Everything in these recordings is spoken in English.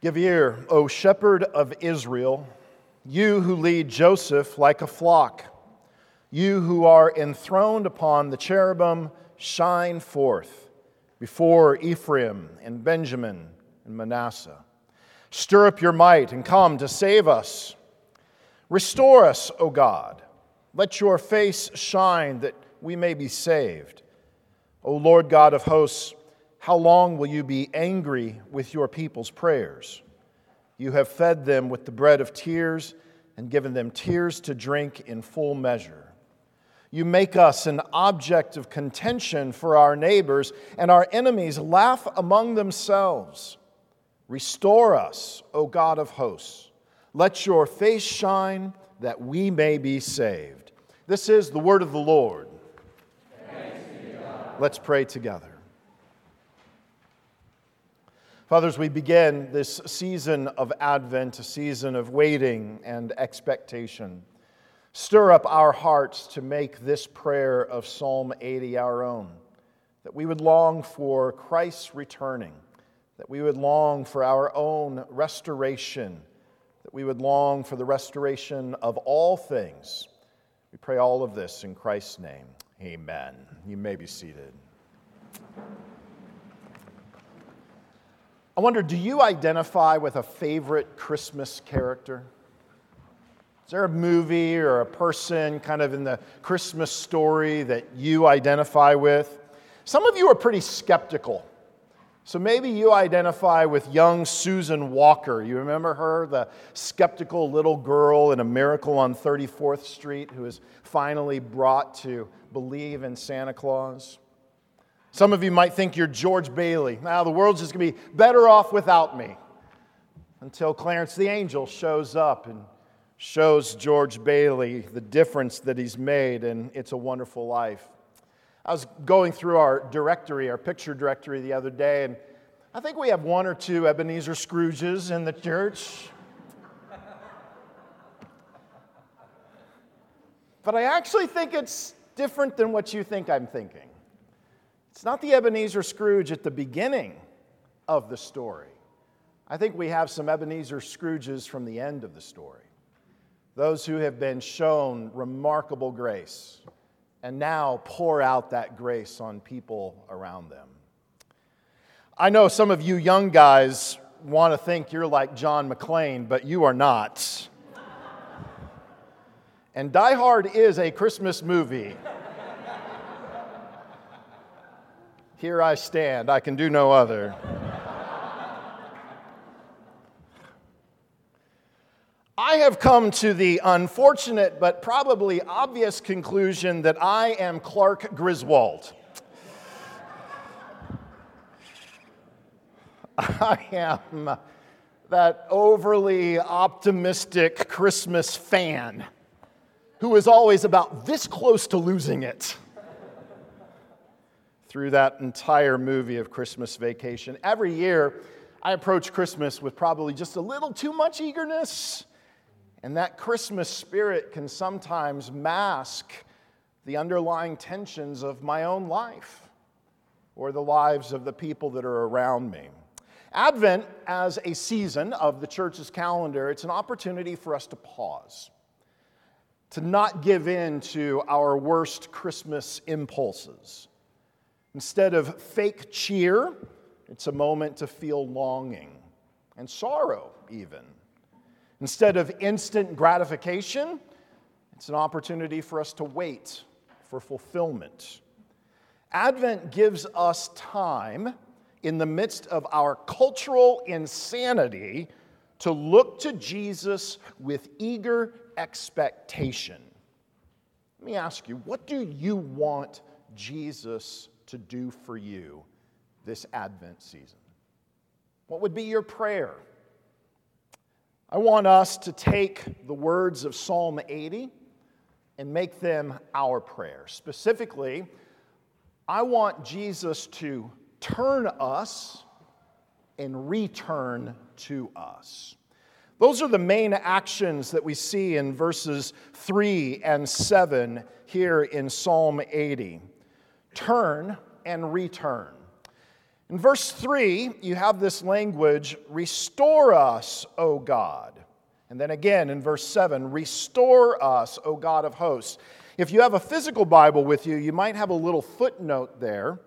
Give ear, O shepherd of Israel, you who lead Joseph like a flock, you who are enthroned upon the cherubim, shine forth before Ephraim and Benjamin and Manasseh. Stir up your might and come to save us. Restore us, O God. Let your face shine that we may be saved. O Lord God of hosts, how long will you be angry with your people's prayers? You have fed them with the bread of tears and given them tears to drink in full measure. You make us an object of contention for our neighbors, and our enemies laugh among themselves. Restore us, O God of hosts. Let your face shine that we may be saved. This is the word of the Lord. Let's pray together. Fathers, we begin this season of Advent, a season of waiting and expectation. Stir up our hearts to make this prayer of Psalm 80 our own, that we would long for Christ's returning, that we would long for our own restoration, that we would long for the restoration of all things. We pray all of this in Christ's name. Amen. You may be seated. I wonder, do you identify with a favorite Christmas character? Is there a movie or a person kind of in the Christmas story that you identify with? Some of you are pretty skeptical. So maybe you identify with young Susan Walker. You remember her, the skeptical little girl in A Miracle on 34th Street who is finally brought to believe in Santa Claus? Some of you might think you're George Bailey. Now, the world's just going to be better off without me. Until Clarence the Angel shows up and shows George Bailey the difference that he's made, and it's a wonderful life. I was going through our directory, our picture directory, the other day, and I think we have one or two Ebenezer Scrooges in the church. But I actually think it's different than what you think I'm thinking. It's not the Ebenezer Scrooge at the beginning of the story. I think we have some Ebenezer Scrooges from the end of the story. Those who have been shown remarkable grace and now pour out that grace on people around them. I know some of you young guys want to think you're like John McClane, but you are not. and Die Hard is a Christmas movie. Here I stand, I can do no other. I have come to the unfortunate but probably obvious conclusion that I am Clark Griswold. I am that overly optimistic Christmas fan who is always about this close to losing it through that entire movie of Christmas Vacation. Every year, I approach Christmas with probably just a little too much eagerness, and that Christmas spirit can sometimes mask the underlying tensions of my own life or the lives of the people that are around me. Advent, as a season of the church's calendar, it's an opportunity for us to pause, to not give in to our worst Christmas impulses Instead of fake cheer, it's a moment to feel longing and sorrow, even. Instead of instant gratification, it's an opportunity for us to wait for fulfillment. Advent gives us time in the midst of our cultural insanity to look to Jesus with eager expectation. Let me ask you, what do you want Jesus to do for you this Advent season? What would be your prayer? I want us to take the words of Psalm 80 and make them our prayer. Specifically, I want Jesus to turn us and return to us. Those are the main actions that we see in verses 3 and 7 here in Psalm 80 turn and return. In verse 3, you have this language, restore us, O God. And then again in verse 7, restore us, O God of hosts. If you have a physical Bible with you, you might have a little footnote there,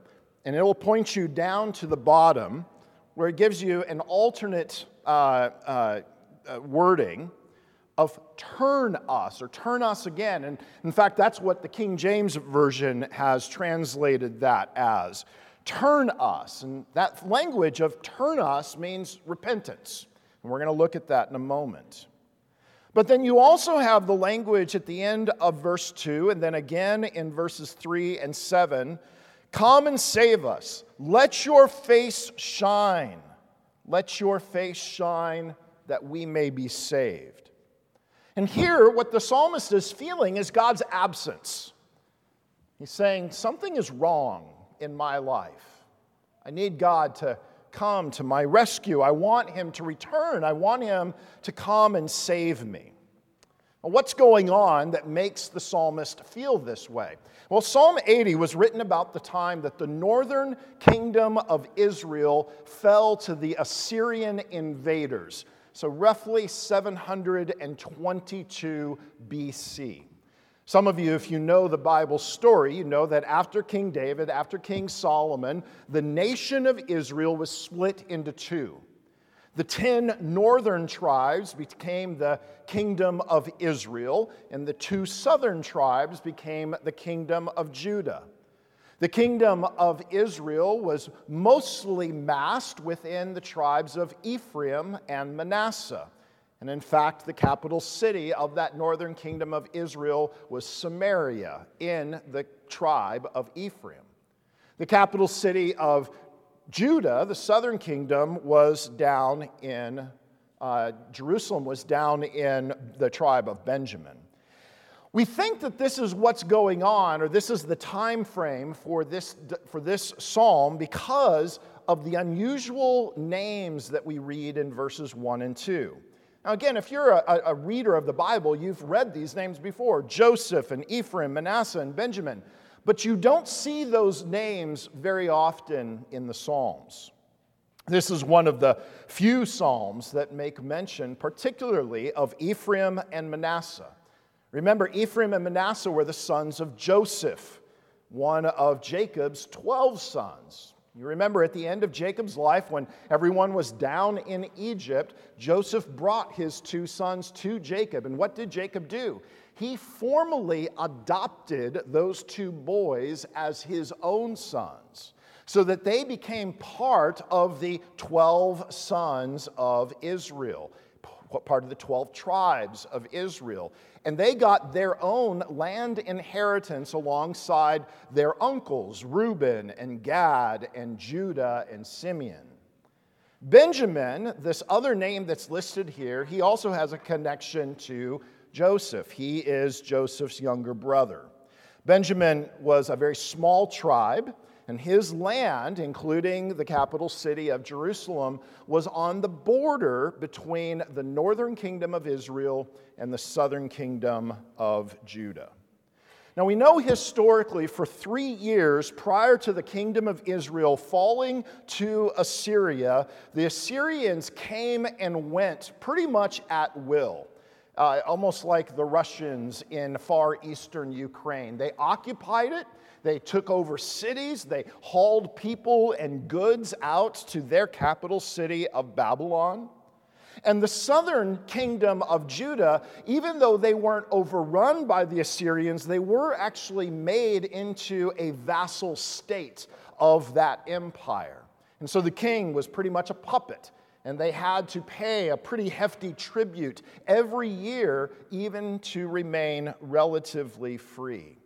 and it will point you down to the bottom where it gives you an alternate uh, uh, uh, wording of turn us or turn us again. And in fact, that's what the King James Version has translated that as turn us. And that language of turn us means repentance. And we're going to look at that in a moment. But then you also have the language at the end of verse 2, and then again in verses 3 and 7 Come and save us. Let your face shine. Let your face shine that we may be saved. And here, what the psalmist is feeling is God's absence. He's saying, Something is wrong in my life. I need God to come to my rescue. I want Him to return. I want Him to come and save me. what's going on that makes the psalmist feel this way? Well, Psalm 80 was written about the time that the northern kingdom of Israel fell to the Assyrian invaders. So, roughly 722 BC. Some of you, if you know the Bible story, you know that after King David, after King Solomon, the nation of Israel was split into two. The ten northern tribes became the kingdom of Israel, and the two southern tribes became the kingdom of Judah. The kingdom of Israel was mostly massed within the tribes of Ephraim and Manasseh. And in fact, the capital city of that northern kingdom of Israel was Samaria in the tribe of Ephraim. The capital city of Judah, the southern kingdom, was down in uh, Jerusalem, was down in the tribe of Benjamin. We think that this is what's going on, or this is the time frame for this, for this psalm because of the unusual names that we read in verses 1 and 2. Now, again, if you're a, a, reader of the Bible, you've read these names before Joseph and Ephraim, Manasseh and Benjamin. But you don't see those names very often in the Psalms. This is one of the few Psalms that make mention, particularly, of Ephraim and Manasseh. Remember, Ephraim and Manasseh were the sons of Joseph, one of Jacob's 12 sons. You remember at the end of Jacob's life, when everyone was down in Egypt, Joseph brought his two sons to Jacob. And what did Jacob do? He formally adopted those two boys as his own sons so that they became part of the 12 sons of Israel, part of the 12 tribes of Israel and they got their own land inheritance alongside their uncles, Reuben and Gad and Judah and Simeon. Benjamin, this other name that's listed here, he also has a connection to Joseph. He is Joseph's younger brother. Benjamin was a very small tribe. And his land, including the capital city of Jerusalem, was on the border between the northern kingdom of Israel and the southern kingdom of Judah. Now, we know historically for three years prior to the kingdom of Israel falling to Assyria, the Assyrians came and went pretty much at will. Uh, almost like the Russians in far eastern Ukraine. They occupied it, they took over cities, they hauled people and goods out to their capital city of Babylon. And the southern kingdom of Judah, even though they weren't overrun by the Assyrians, they were actually made into a vassal state of that empire. And so the king was pretty much a puppet, and they had to pay a pretty hefty tribute every year, even to remain relatively free.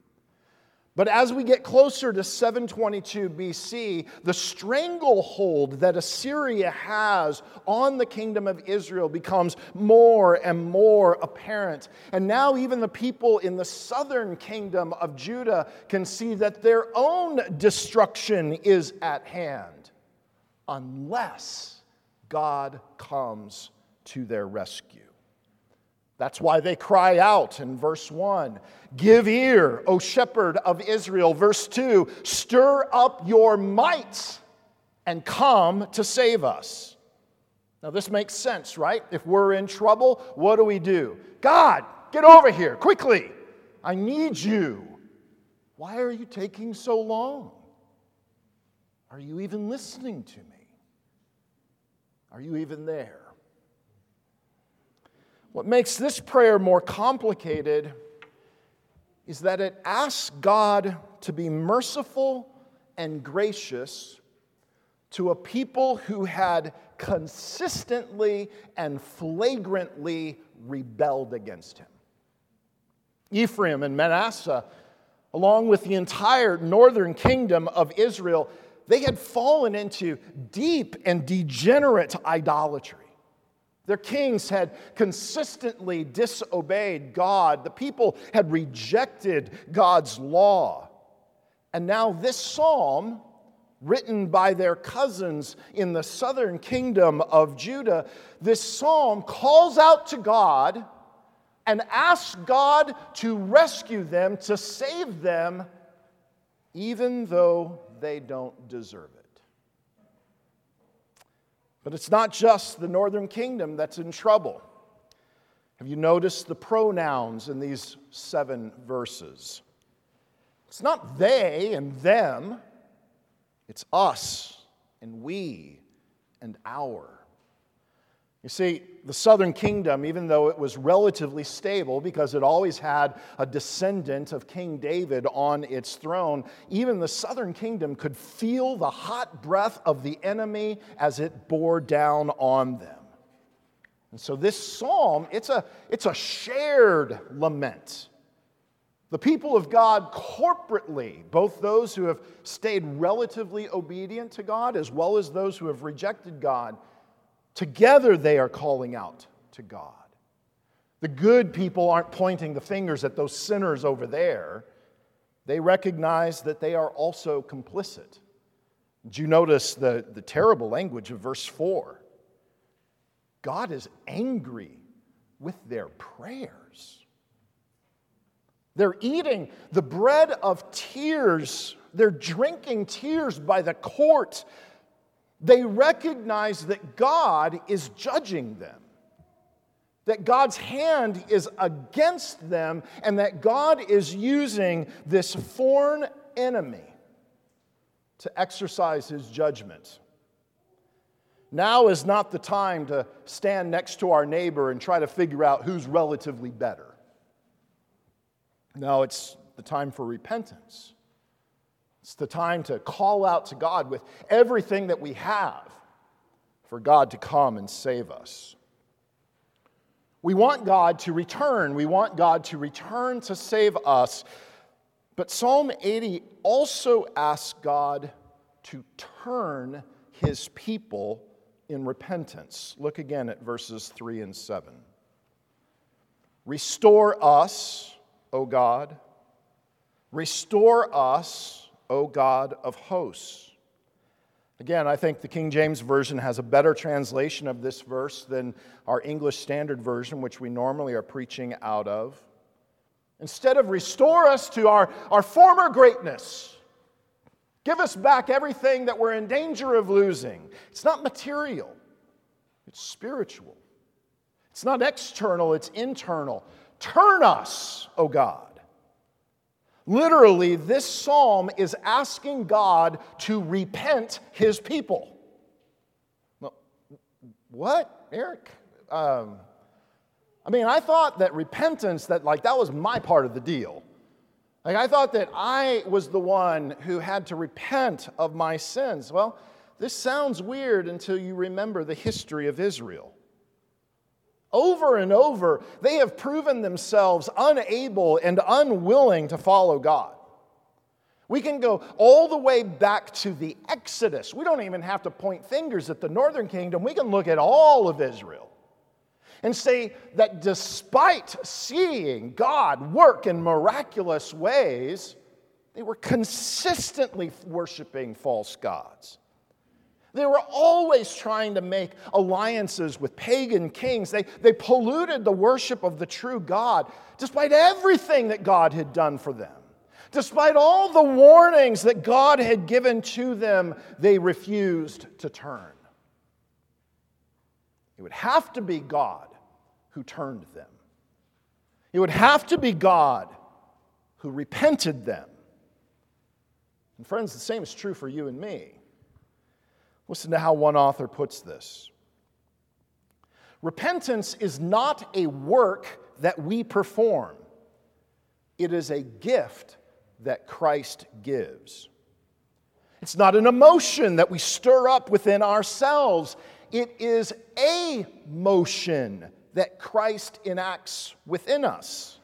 But as we get closer to 722 BC, the stranglehold that Assyria has on the kingdom of Israel becomes more and more apparent. And now, even the people in the southern kingdom of Judah can see that their own destruction is at hand, unless God comes to their rescue. That's why they cry out in verse 1 Give ear, O shepherd of Israel. Verse 2 Stir up your might and come to save us. Now, this makes sense, right? If we're in trouble, what do we do? God, get over here quickly. I need you. Why are you taking so long? Are you even listening to me? Are you even there? What makes this prayer more complicated is that it asks God to be merciful and gracious to a people who had consistently and flagrantly rebelled against him. Ephraim and Manasseh, along with the entire northern kingdom of Israel, they had fallen into deep and degenerate idolatry. Their kings had consistently disobeyed God. The people had rejected God's law. And now, this psalm, written by their cousins in the southern kingdom of Judah, this psalm calls out to God and asks God to rescue them, to save them, even though they don't deserve it. But it's not just the northern kingdom that's in trouble. Have you noticed the pronouns in these seven verses? It's not they and them, it's us and we and our. You see, the southern kingdom, even though it was relatively stable because it always had a descendant of King David on its throne, even the southern kingdom could feel the hot breath of the enemy as it bore down on them. And so this psalm, it's a, it's a shared lament. The people of God corporately, both those who have stayed relatively obedient to God as well as those who have rejected God, together they are calling out to God. The good people aren't pointing the fingers at those sinners over there. They recognize that they are also complicit. Do you notice the, the terrible language of verse 4? God is angry with their prayers. They're eating the bread of tears. They're drinking tears by the quart. They recognize that God is judging them, that God's hand is against them, and that God is using this foreign enemy to exercise his judgment. Now is not the time to stand next to our neighbor and try to figure out who's relatively better. Now it's the time for repentance. It's the time to call out to God with everything that we have for God to come and save us. We want God to return. We want God to return to save us. But Psalm 80 also asks God to turn his people in repentance. Look again at verses 3 and 7. Restore us O God. Restore us, O God of hosts. Again, I think the King James Version has a better translation of this verse than our English Standard Version, which we normally are preaching out of. Instead of restore us to our, our former greatness, give us back everything that we're in danger of losing. It's not material, it's spiritual. It's not external, it's internal. Turn us, O God. Literally, this psalm is asking God to repent his people. What, Eric? Um, I mean, I thought that repentance, that like that was my part of the deal. Like I thought that I was the one who had to repent of my sins. Well, this sounds weird until you remember the history of Israel. Over and over, they have proven themselves unable and unwilling to follow God. We can go all the way back to the Exodus. We don't even have to point fingers at the northern kingdom. We can look at all of Israel and say that despite seeing God work in miraculous ways, they were consistently worshiping false gods. They were always trying to make alliances with pagan kings. They, they polluted the worship of the true God, despite everything that God had done for them. Despite all the warnings that God had given to them, they refused to turn. It would have to be God who turned them. It would have to be God who repented them. And, friends, the same is true for you and me. Listen to how one author puts this Repentance is not a work that we perform, it is a gift that Christ gives. It's not an emotion that we stir up within ourselves. It is a motion that Christ enacts within us.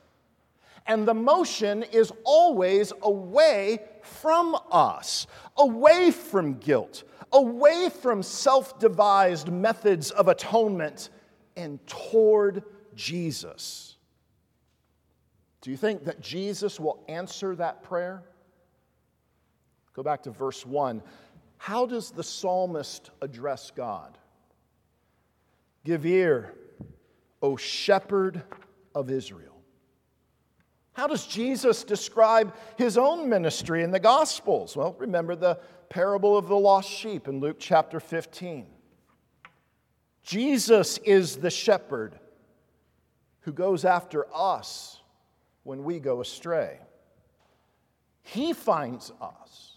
And the motion is always away from us, away from guilt, away from self devised methods of atonement, and toward Jesus. Do you think that Jesus will answer that prayer? Go back to verse 1. How does the psalmist address God? Give ear, O shepherd of Israel. How does Jesus describe his own ministry in the Gospels? Well, remember the parable of the lost sheep in Luke chapter 15. Jesus is the shepherd who goes after us when we go astray. He finds us.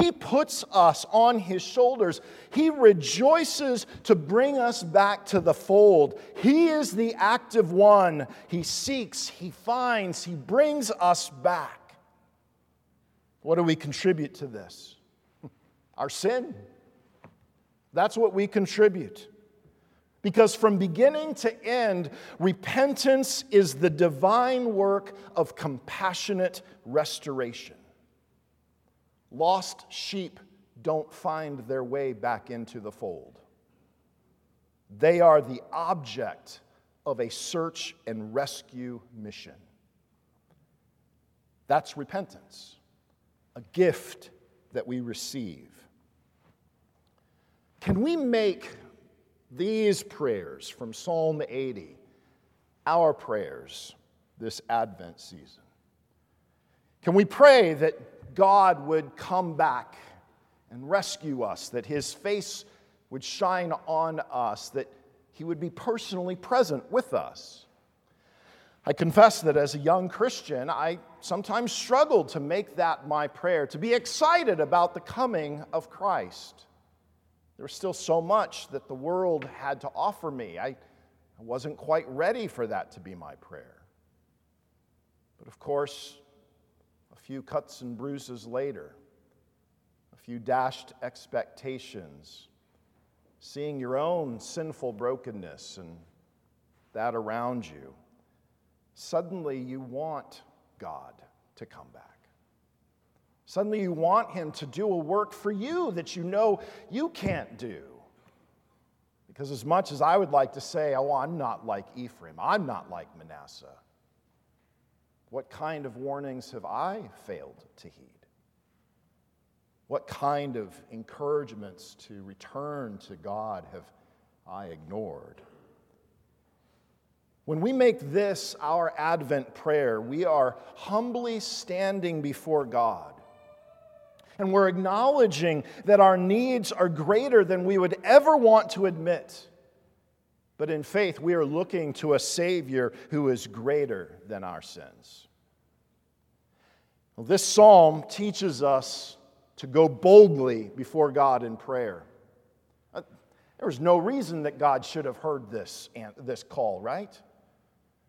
He puts us on his shoulders. He rejoices to bring us back to the fold. He is the active one. He seeks, he finds, he brings us back. What do we contribute to this? Our sin. That's what we contribute. Because from beginning to end, repentance is the divine work of compassionate restoration. Lost sheep don't find their way back into the fold. They are the object of a search and rescue mission. That's repentance, a gift that we receive. Can we make these prayers from Psalm 80 our prayers this Advent season? Can we pray that God would come back and rescue us, that his face would shine on us, that he would be personally present with us. I confess that as a young Christian, I sometimes struggled to make that my prayer, to be excited about the coming of Christ. There was still so much that the world had to offer me. I, I wasn't quite ready for that to be my prayer. But of course, few cuts and bruises later, a few dashed expectations, seeing your own sinful brokenness and that around you, suddenly you want God to come back. Suddenly you want Him to do a work for you that you know you can't do. Because as much as I would like to say, oh, I'm not like Ephraim, I'm not like Manasseh, what kind of warnings have I failed to heed? What kind of encouragements to return to God have I ignored? When we make this our Advent prayer, we are humbly standing before God. And we're acknowledging that our needs are greater than we would ever want to admit. But in faith, we are looking to a Savior who is greater than our sins. Well, this psalm teaches us to go boldly before God in prayer. Uh, there was no reason that God should have heard this, this call, right?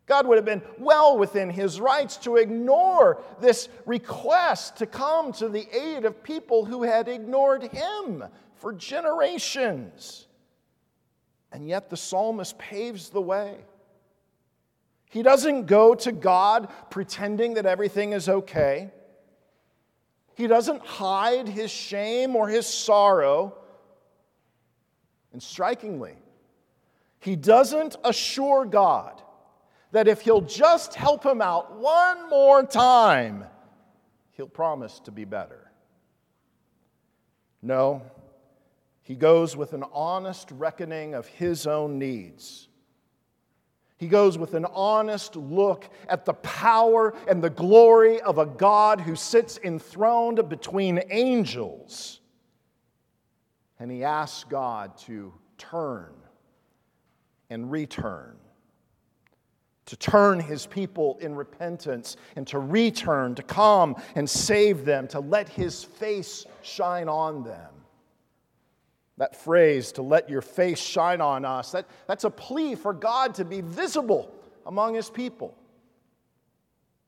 God would have been well within his rights to ignore this request to come to the aid of people who had ignored him for generations. And yet the psalmist paves the way. He doesn't go to God pretending that everything is okay. He doesn't hide his shame or his sorrow. And strikingly, he doesn't assure God that if he'll just help him out one more time, he'll promise to be better. No, he goes with an honest reckoning of his own needs. He goes with an honest look at the power and the glory of a God who sits enthroned between angels. And he asks God to turn and return, to turn his people in repentance and to return, to come and save them, to let his face shine on them. That phrase, to let your face shine on us, that, that's a plea for God to be visible among his people.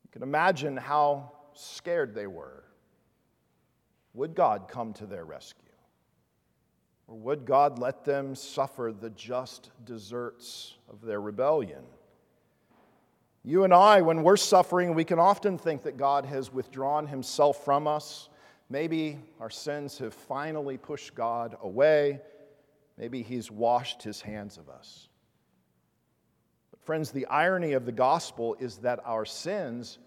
You can imagine how scared they were. Would God come to their rescue? Or would God let them suffer the just deserts of their rebellion? You and I, when we're suffering, we can often think that God has withdrawn himself from us Maybe our sins have finally pushed God away. Maybe He's washed His hands of us. But, friends, the irony of the gospel is that our sins,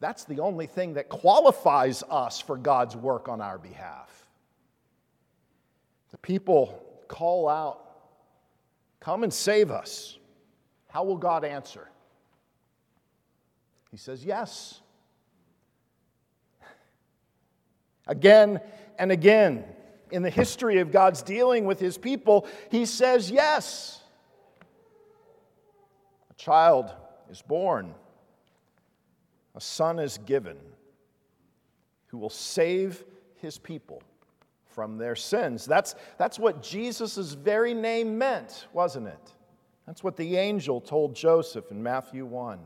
that's the only thing that qualifies us for God's work on our behalf. The people call out, Come and save us. How will God answer? He says, Yes. Again and again in the history of God's dealing with his people, he says yes. A child is born, a son is given who will save his people from their sins. That's, that's what Jesus' very name meant, wasn't it? That's what the angel told Joseph in Matthew 1.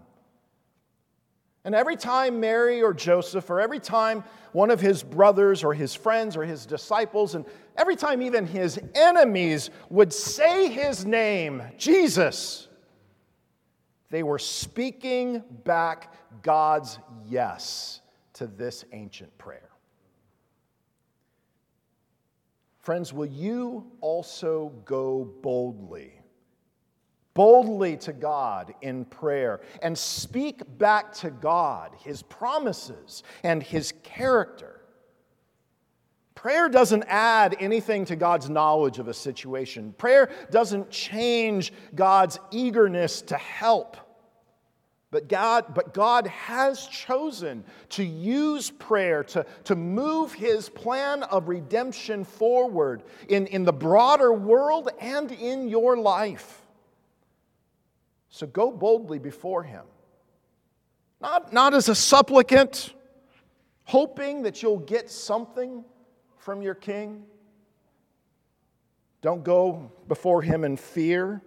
And every time Mary or Joseph, or every time one of his brothers or his friends or his disciples, and every time even his enemies would say his name, Jesus, they were speaking back God's yes to this ancient prayer. Friends, will you also go boldly? Boldly to God in prayer and speak back to God his promises and his character. Prayer doesn't add anything to God's knowledge of a situation. Prayer doesn't change God's eagerness to help. But God, but God has chosen to use prayer to, to move his plan of redemption forward in, in the broader world and in your life. So go boldly before him. Not, not as a supplicant, hoping that you'll get something from your king. Don't go before him in fear,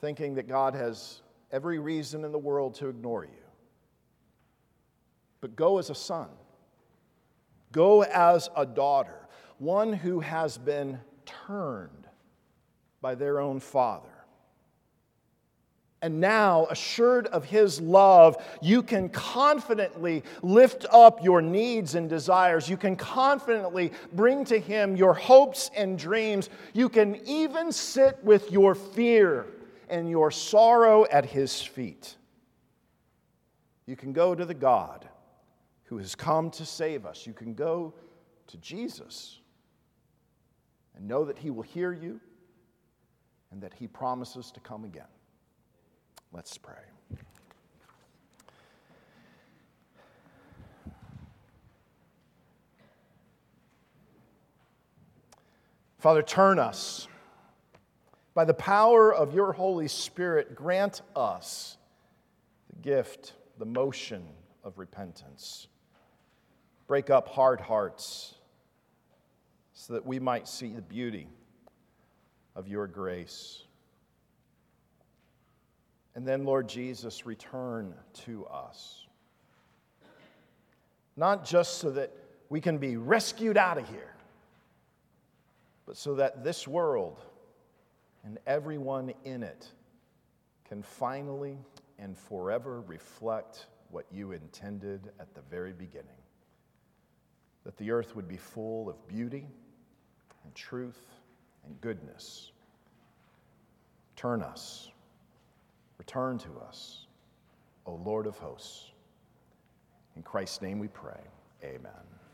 thinking that God has every reason in the world to ignore you. But go as a son, go as a daughter, one who has been turned by their own father. And now, assured of His love, you can confidently lift up your needs and desires. You can confidently bring to Him your hopes and dreams. You can even sit with your fear and your sorrow at His feet. You can go to the God who has come to save us. You can go to Jesus and know that He will hear you and that He promises to come again. Let's pray. Father, turn us. By the power of your Holy Spirit, grant us the gift, the motion of repentance. Break up hard hearts so that we might see the beauty of your grace. And then, Lord Jesus, return to us. Not just so that we can be rescued out of here, but so that this world and everyone in it can finally and forever reflect what you intended at the very beginning. That the earth would be full of beauty and truth and goodness. Turn us Return to us, O Lord of hosts. In Christ's name we pray. Amen.